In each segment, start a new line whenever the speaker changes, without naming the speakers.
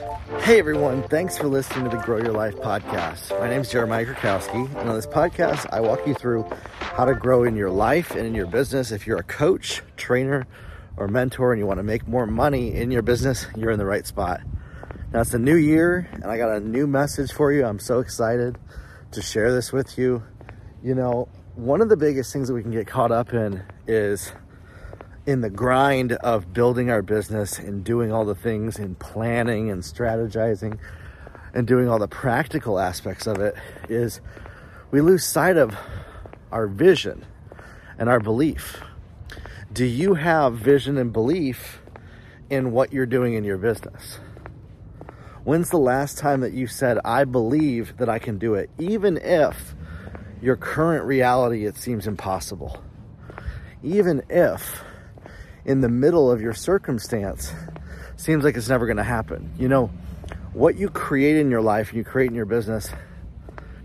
Hey everyone, thanks for listening to the Grow Your Life podcast. My name is Jeremiah Krakowski, and on this podcast, I walk you through how to grow in your life and in your business. If you're a coach, trainer, or mentor and you want to make more money in your business, you're in the right spot. Now it's a new year, and I got a new message for you. I'm so excited to share this with you. You know, one of the biggest things that we can get caught up in is in the grind of building our business and doing all the things and planning and strategizing and doing all the practical aspects of it is we lose sight of our vision and our belief. Do you have vision and belief in what you're doing in your business? When's the last time that you said, I believe that I can do it, even if your current reality it seems impossible? Even if in the middle of your circumstance seems like it's never going to happen. You know, what you create in your life and you create in your business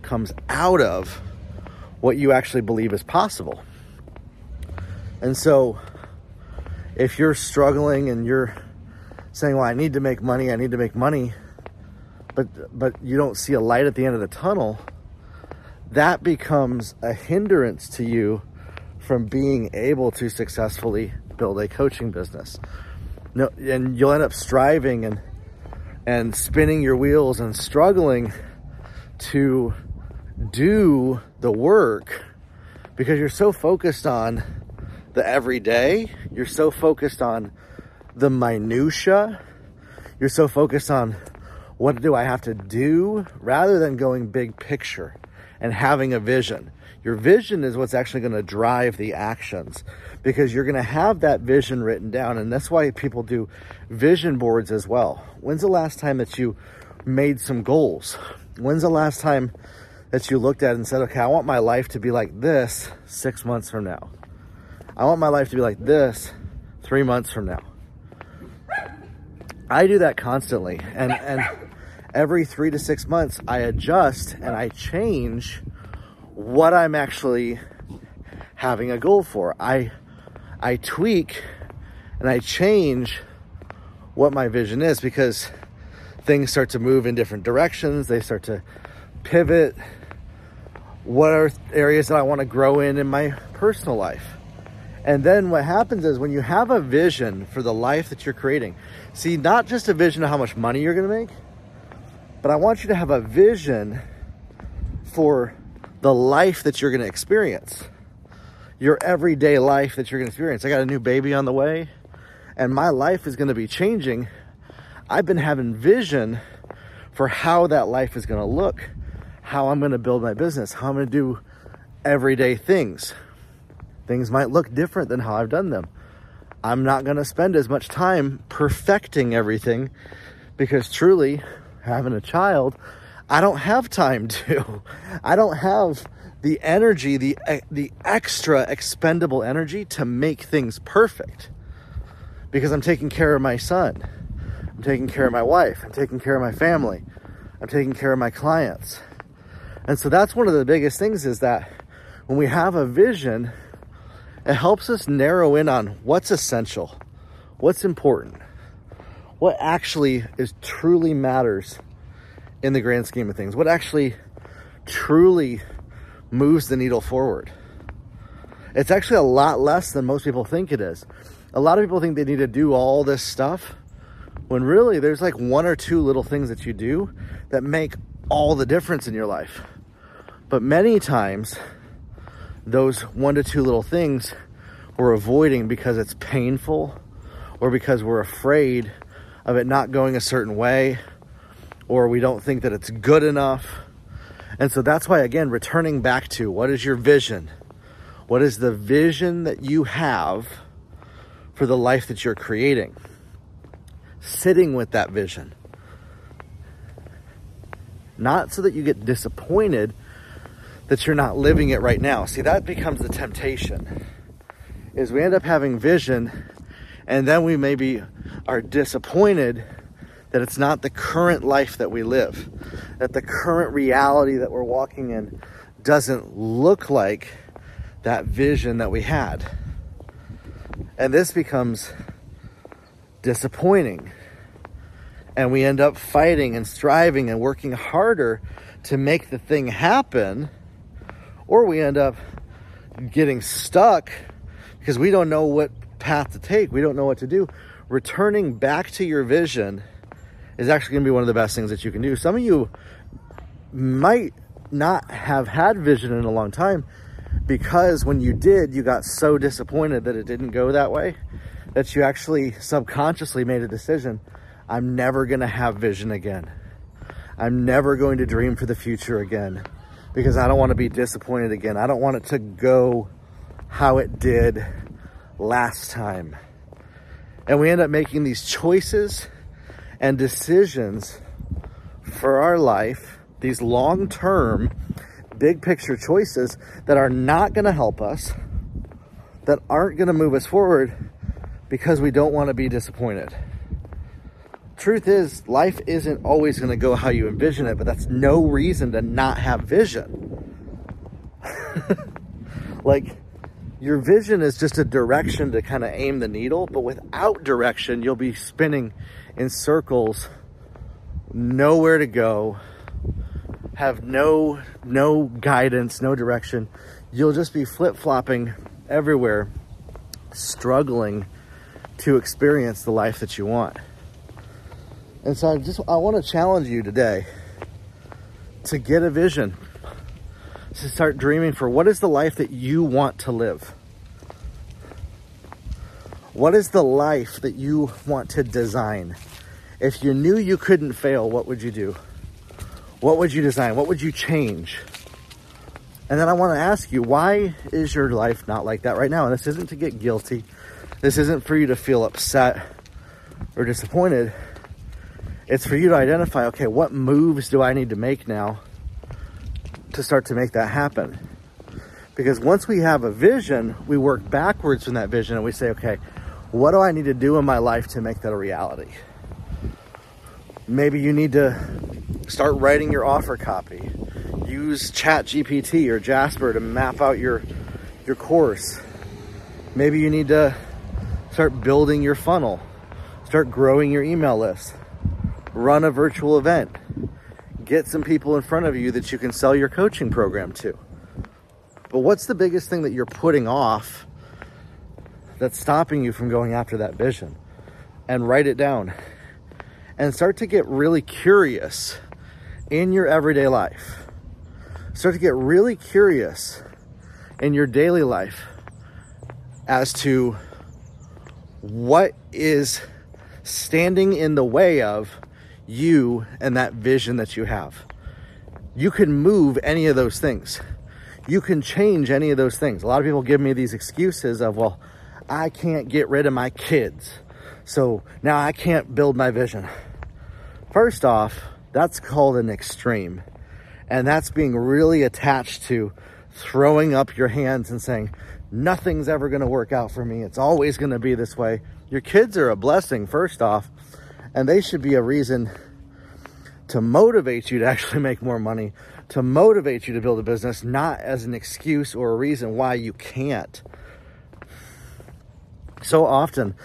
comes out of what you actually believe is possible. And so, if you're struggling and you're saying, "Well, I need to make money, I need to make money," but but you don't see a light at the end of the tunnel, that becomes a hindrance to you from being able to successfully build a coaching business. No, and you'll end up striving and and spinning your wheels and struggling to do the work because you're so focused on the everyday, you're so focused on the minutia, you're so focused on what do I have to do rather than going big picture and having a vision. Your vision is what's actually going to drive the actions because you're going to have that vision written down. And that's why people do vision boards as well. When's the last time that you made some goals? When's the last time that you looked at and said, okay, I want my life to be like this six months from now? I want my life to be like this three months from now. I do that constantly. And, and every three to six months, I adjust and I change what I'm actually having a goal for. I I tweak and I change what my vision is because things start to move in different directions. They start to pivot. What are areas that I want to grow in in my personal life? And then what happens is when you have a vision for the life that you're creating, see, not just a vision of how much money you're going to make, but I want you to have a vision for the life that you're going to experience, your everyday life that you're going to experience. I got a new baby on the way, and my life is going to be changing. I've been having vision for how that life is going to look, how I'm going to build my business, how I'm going to do everyday things. Things might look different than how I've done them. I'm not going to spend as much time perfecting everything because truly, having a child, I don't have time to. I don't have the energy, the uh, the extra expendable energy to make things perfect. Because I'm taking care of my son. I'm taking care of my wife. I'm taking care of my family. I'm taking care of my clients. And so that's one of the biggest things is that when we have a vision, it helps us narrow in on what's essential, what's important, what actually is truly matters in the grand scheme of things? What actually truly moves the needle forward? It's actually a lot less than most people think it is. A lot of people think they need to do all this stuff when really there's like one or two little things that you do that make all the difference in your life. But many times, those one to two little things we're avoiding because it's painful or because we're afraid of it not going a certain way or we don't think that it's good enough. And so that's why, again, returning back to what is your vision? What is the vision that you have for the life that you're creating? Sitting with that vision. Not so that you get disappointed that you're not living it right now. See, that becomes the temptation. Is we end up having vision and then we maybe are disappointed that it's not the current life that we live, that the current reality that we're walking in doesn't look like that vision that we had. And this becomes disappointing. and we end up fighting and striving and working harder to make the thing happen, or we end up getting stuck because we don't know what path to take, we don't know what to do. Returning back to your vision is actually going to be one of the best things that you can do. Some of you might not have had vision in a long time because when you did, you got so disappointed that it didn't go that way that you actually subconsciously made a decision I'm never going to have vision again. I'm never going to dream for the future again because I don't want to be disappointed again. I don't want it to go how it did last time. And we end up making these choices and decisions for our life, these long term, big picture choices that are not going to help us, that aren't going to move us forward because we don't want to be disappointed. Truth is, life isn't always going to go how you envision it, but that's no reason to not have vision. like, your vision is just a direction to kind of aim the needle, but without direction, you'll be spinning in circles, nowhere to go, have no no guidance, no direction. You'll just be flip-flopping everywhere, struggling to experience the life that you want. And so I just I want to challenge you today to get a vision. To start dreaming for what is the life that you want to live? What is the life that you want to design? If you knew you couldn't fail, what would you do? What would you design? What would you change? And then I want to ask you, why is your life not like that right now? And this isn't to get guilty. This isn't for you to feel upset or disappointed. It's for you to identify, okay, what moves do I need to make now to start to make that happen? Because once we have a vision, we work backwards from that vision and we say, okay, what do I need to do in my life to make that a reality? Maybe you need to start writing your offer copy. Use Chat GPT or Jasper to map out your your course. Maybe you need to start building your funnel. Start growing your email list. Run a virtual event. Get some people in front of you that you can sell your coaching program to. But what's the biggest thing that you're putting off that's stopping you from going after that vision and write it down and start to get really curious in your everyday life. Start to get really curious in your daily life as to what is standing in the way of you and that vision that you have. You can move any of those things. You can change any of those things. A lot of people give me these excuses of, well, I can't get rid of my kids. So now I can't build my vision. First off, that's called an extreme. And that's being really attached to throwing up your hands and saying, nothing's ever going to work out for me. It's always going to be this way. Your kids are a blessing, first off, and they should be a reason to motivate you to actually make more money, to motivate you to build a business, not as an excuse or a reason why you can't so often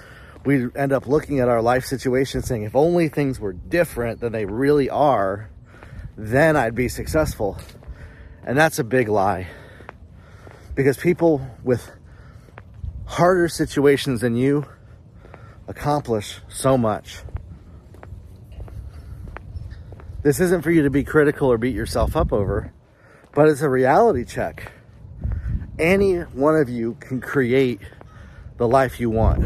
we end up looking at our life situation saying, if only things were different than they really are, then I'd be successful. And that's a big lie. Because people with harder situations than you accomplish so much. This isn't for you to be critical or beat yourself up over, but it's a reality check. Any one of you can create the life you want.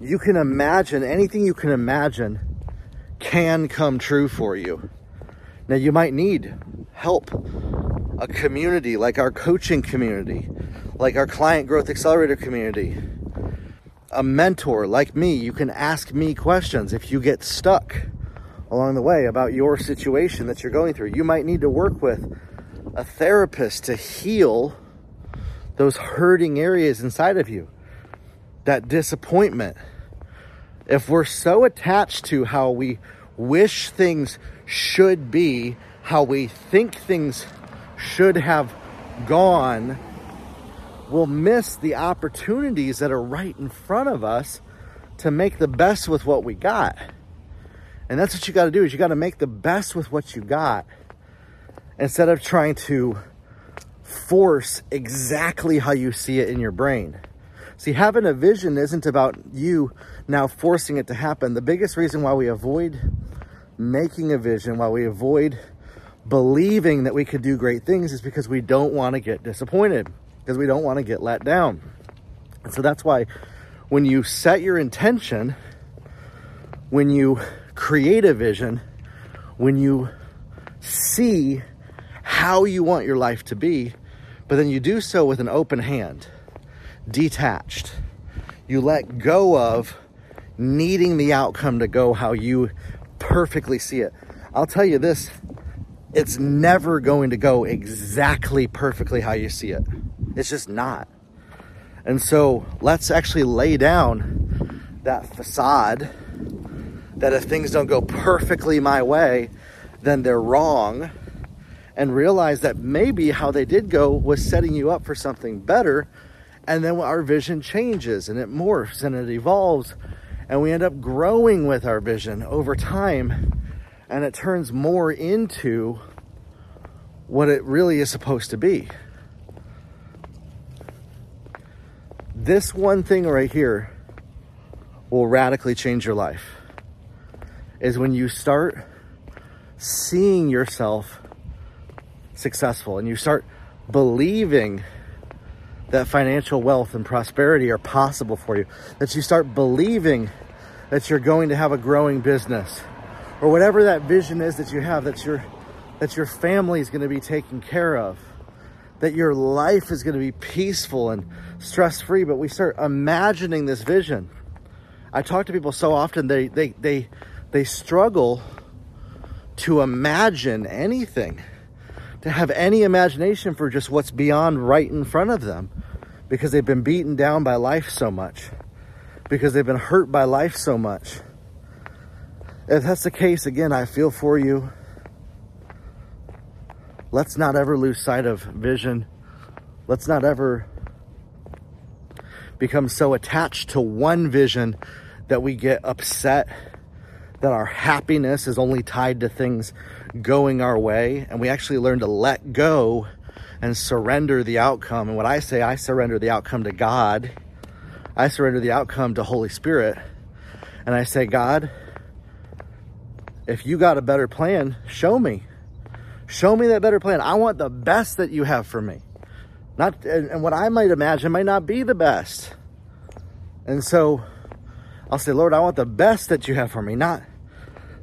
You can imagine anything you can imagine can come true for you. Now, you might need help, a community like our coaching community, like our client growth accelerator community, a mentor like me. You can ask me questions if you get stuck along the way about your situation that you're going through. You might need to work with a therapist to heal those hurting areas inside of you, that disappointment. If we're so attached to how we wish things should be, how we think things should have gone, we'll miss the opportunities that are right in front of us to make the best with what we got. And that's what you got to do is you got to make the best with what you got instead of trying to force exactly how you see it in your brain. See, having a vision isn't about you now forcing it to happen. The biggest reason why we avoid making a vision, why we avoid believing that we could do great things is because we don't want to get disappointed, because we don't want to get let down. And so that's why when you set your intention, when you create a vision, when you see how you want your life to be, but then you do so with an open hand, detached. You let go of needing the outcome to go how you perfectly see it. I'll tell you this it's never going to go exactly perfectly how you see it. It's just not. And so let's actually lay down that facade that if things don't go perfectly my way, then they're wrong. And realize that maybe how they did go was setting you up for something better. And then our vision changes and it morphs and it evolves. And we end up growing with our vision over time. And it turns more into what it really is supposed to be. This one thing right here will radically change your life is when you start seeing yourself successful and you start believing that financial wealth and prosperity are possible for you, that you start believing that you're going to have a growing business or whatever that vision is that you have, that your, that your family is going to be taken care of, that your life is going to be peaceful and stress free. But we start imagining this vision. I talk to people so often, they, they, they, they struggle to imagine anything, to have any imagination for just what's beyond right in front of them because they've been beaten down by life so much, because they've been hurt by life so much. If that's the case, again, I feel for you. Let's not ever lose sight of vision. Let's not ever become so attached to one vision that we get upset that our happiness is only tied to things going our way and we actually learn to let go and surrender the outcome. And what i say i surrender the outcome to god. I surrender the outcome to holy spirit. And i say god if you got a better plan show me. Show me that better plan. I want the best that you have for me. Not and what i might imagine might not be the best. And so I'll say, Lord, I want the best that you have for me. Not,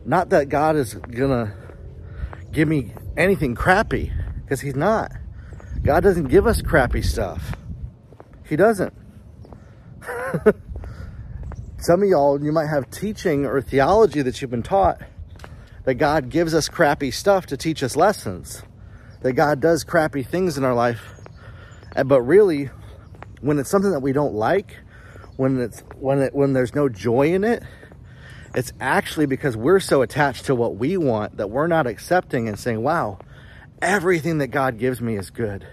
not that God is gonna give me anything crappy, because He's not. God doesn't give us crappy stuff. He doesn't. Some of y'all, you might have teaching or theology that you've been taught that God gives us crappy stuff to teach us lessons. That God does crappy things in our life. Eh, but really, when it's something that we don't like, when it's when it when there's no joy in it it's actually because we're so attached to what we want that we're not accepting and saying wow everything that god gives me is good.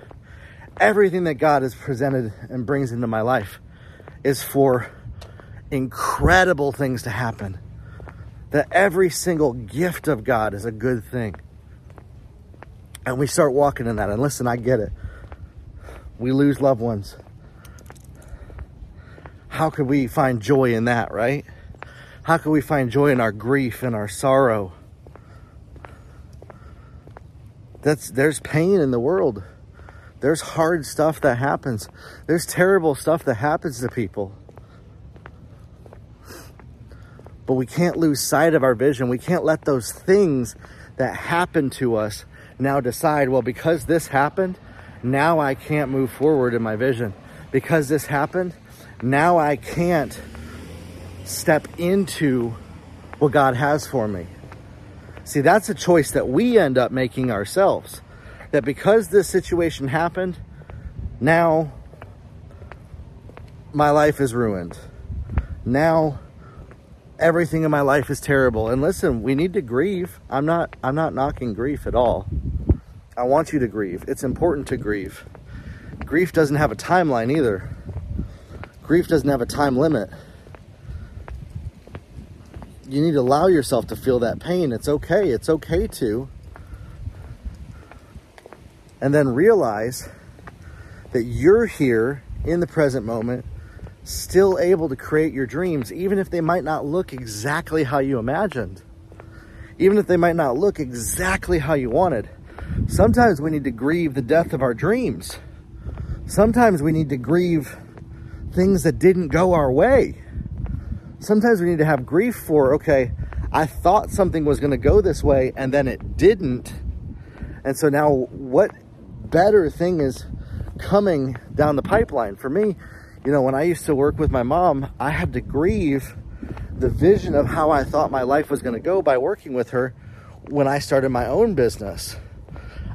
Everything that god has presented and brings into my life is for incredible things to happen. That every single gift of god is a good thing. And we start walking in that. And listen i get it. We lose loved ones. How could we find joy in that, right? How can we find joy in our grief and our sorrow? That's there's pain in the world. There's hard stuff that happens. There's terrible stuff that happens to people. But we can't lose sight of our vision. We can't let those things that happen to us now decide, well, because this happened, now I can't move forward in my vision. Because this happened, now I can't step into what God has for me. See, that's a choice that we end up making ourselves. That because this situation happened, now my life is ruined. Now everything in my life is terrible. And listen, we need to grieve. I'm not I'm not knocking grief at all. I want you to grieve. It's important to grieve. Grief doesn't have a timeline either. Grief doesn't have a time limit. You need to allow yourself to feel that pain. It's okay. It's okay to. And then realize that you're here in the present moment, still able to create your dreams, even if they might not look exactly how you imagined, even if they might not look exactly how you wanted. Sometimes we need to grieve the death of our dreams. Sometimes we need to grieve things that didn't go our way. Sometimes we need to have grief for, okay, I thought something was going to go this way and then it didn't. And so now what better thing is coming down the pipeline? For me, you know, when I used to work with my mom, I had to grieve the vision of how I thought my life was going to go by working with her when I started my own business.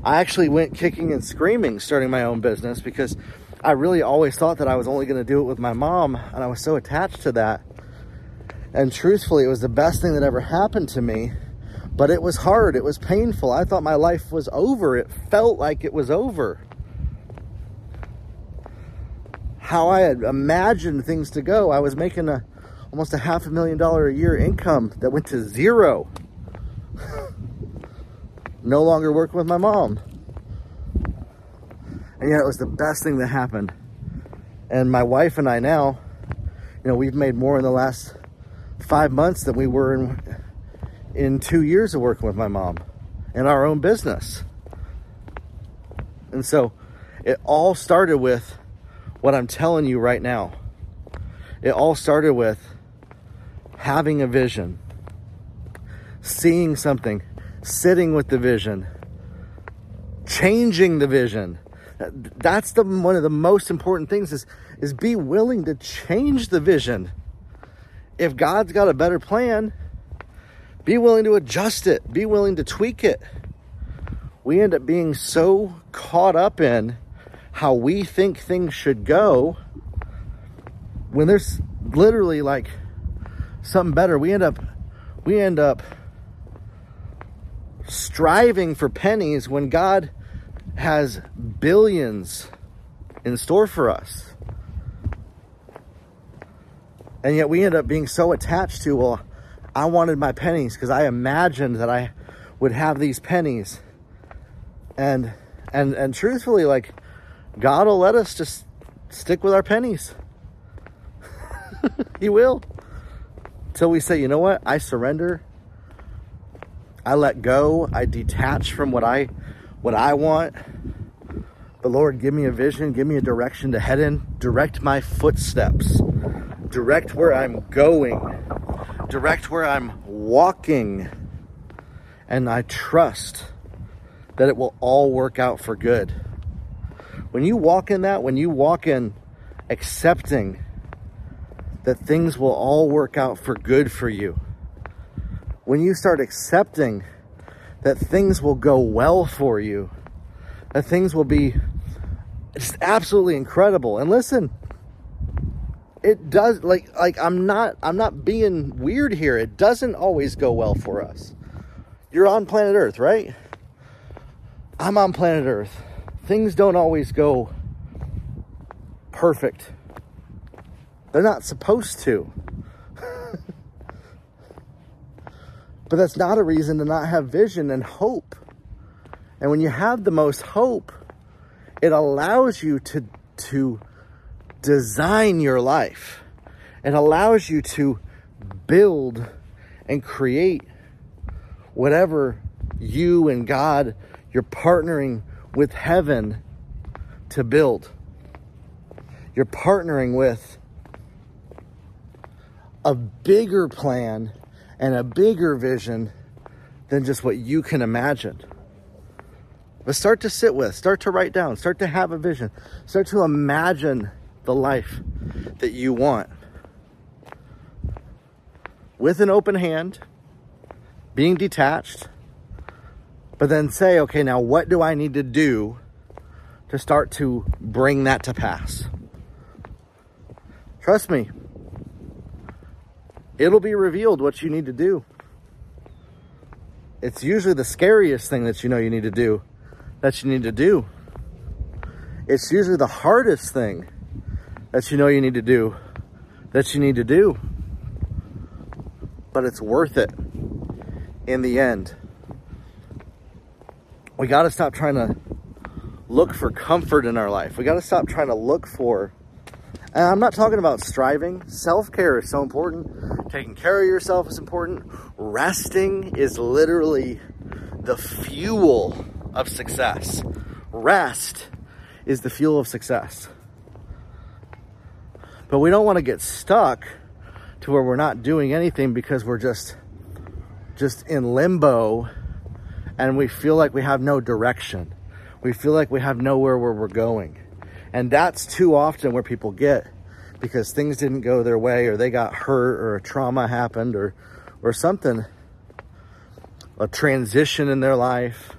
I actually went kicking and screaming starting my own business because I really always thought that I was only going to do it with my mom, and I was so attached to that. And truthfully, it was the best thing that ever happened to me, but it was hard. It was painful. I thought my life was over. It felt like it was over. How I had imagined things to go. I was making a almost a half a million dollar a year income that went to zero. no longer working with my mom. And yet it was the best thing that happened. And my wife and I now, you know, we've made more in the last five months than we were in, in two years of working with my mom in our own business. And so it all started with what I'm telling you right now. It all started with having a vision, seeing something, sitting with the vision, changing the vision, that's the one of the most important things is is be willing to change the vision. If God's got a better plan, be willing to adjust it, be willing to tweak it. We end up being so caught up in how we think things should go when there's literally like something better. We end up we end up striving for pennies when God has billions in store for us. And yet we end up being so attached to, well, I wanted my pennies because I imagined that I would have these pennies. And and and truthfully, like God will let us just stick with our pennies. he will. Till we say, you know what? I surrender. I let go. I detach from what I what I want. But Lord, give me a vision, give me a direction to head in, direct my footsteps, direct where I'm going, direct where I'm walking. And I trust that it will all work out for good. When you walk in that, when you walk in accepting that things will all work out for good for you, when you start accepting that things will go well for you, that things will be just absolutely incredible. And listen, it does like like I'm not I'm not being weird here. It doesn't always go well for us. You're on planet Earth, right? I'm on planet Earth. Things don't always go perfect. They're not supposed to. But that's not a reason to not have vision and hope. And when you have the most hope, it allows you to, to design your life. It allows you to build and create whatever you and God, you're partnering with heaven to build. You're partnering with a bigger plan and a bigger vision than just what you can imagine. But start to sit with, start to write down, start to have a vision, start to imagine the life that you want. With an open hand, being detached, but then say, okay, now what do I need to do to start to bring that to pass? Trust me, it'll be revealed what you need to do. It's usually the scariest thing that you know you need to do that you need to do. It's usually the hardest thing that you know you need to do that you need to do. but it's worth it in the end. We got to stop trying to look for comfort in our life. We got to stop trying to look for and I'm not talking about striving. Self care is so important. Taking care of yourself is important. Resting is literally the fuel of success. Rest is the fuel of success. But we don't want to get stuck to where we're not doing anything because we're just just in limbo and we feel like we have no direction. We feel like we have nowhere where we're going. And that's too often where people get because things didn't go their way or they got hurt or a trauma happened or or something a transition in their life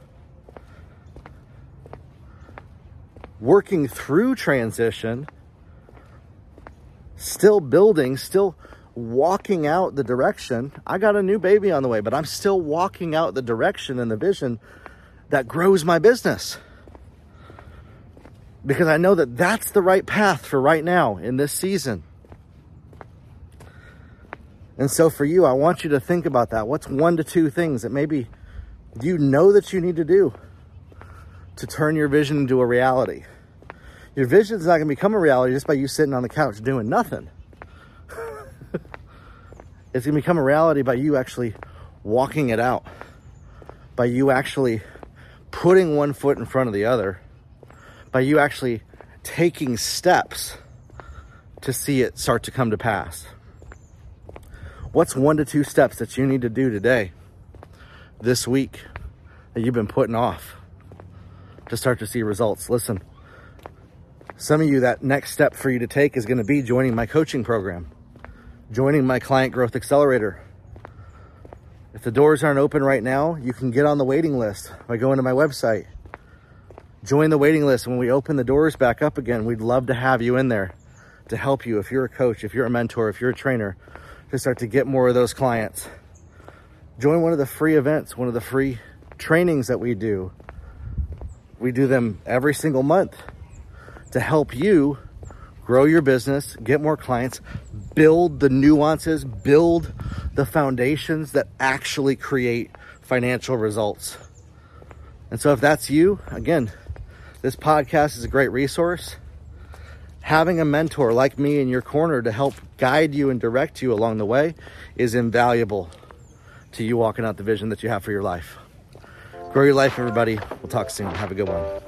working through transition still building still walking out the direction i got a new baby on the way but i'm still walking out the direction and the vision that grows my business because I know that that's the right path for right now in this season. And so for you, I want you to think about that. What's one to two things that maybe you know that you need to do to turn your vision into a reality? Your vision is not going to become a reality just by you sitting on the couch doing nothing. it's going to become a reality by you actually walking it out, by you actually putting one foot in front of the other by you actually taking steps to see it start to come to pass. What's one to two steps that you need to do today, this week, that you've been putting off to start to see results? Listen, some of you, that next step for you to take is going to be joining my coaching program, joining my client growth accelerator. If the doors aren't open right now, you can get on the waiting list by going to my website join the waiting list. When we open the doors back up again, we'd love to have you in there to help you if you're a coach, if you're a mentor, if you're a trainer, to start to get more of those clients. Join one of the free events, one of the free trainings that we do. We do them every single month to help you grow your business, get more clients, build the nuances, build the foundations that actually create financial results. And so if that's you, again, this podcast is a great resource. Having a mentor like me in your corner to help guide you and direct you along the way is invaluable to you walking out the vision that you have for your life. Grow your life, everybody. We'll talk soon. Have a good one.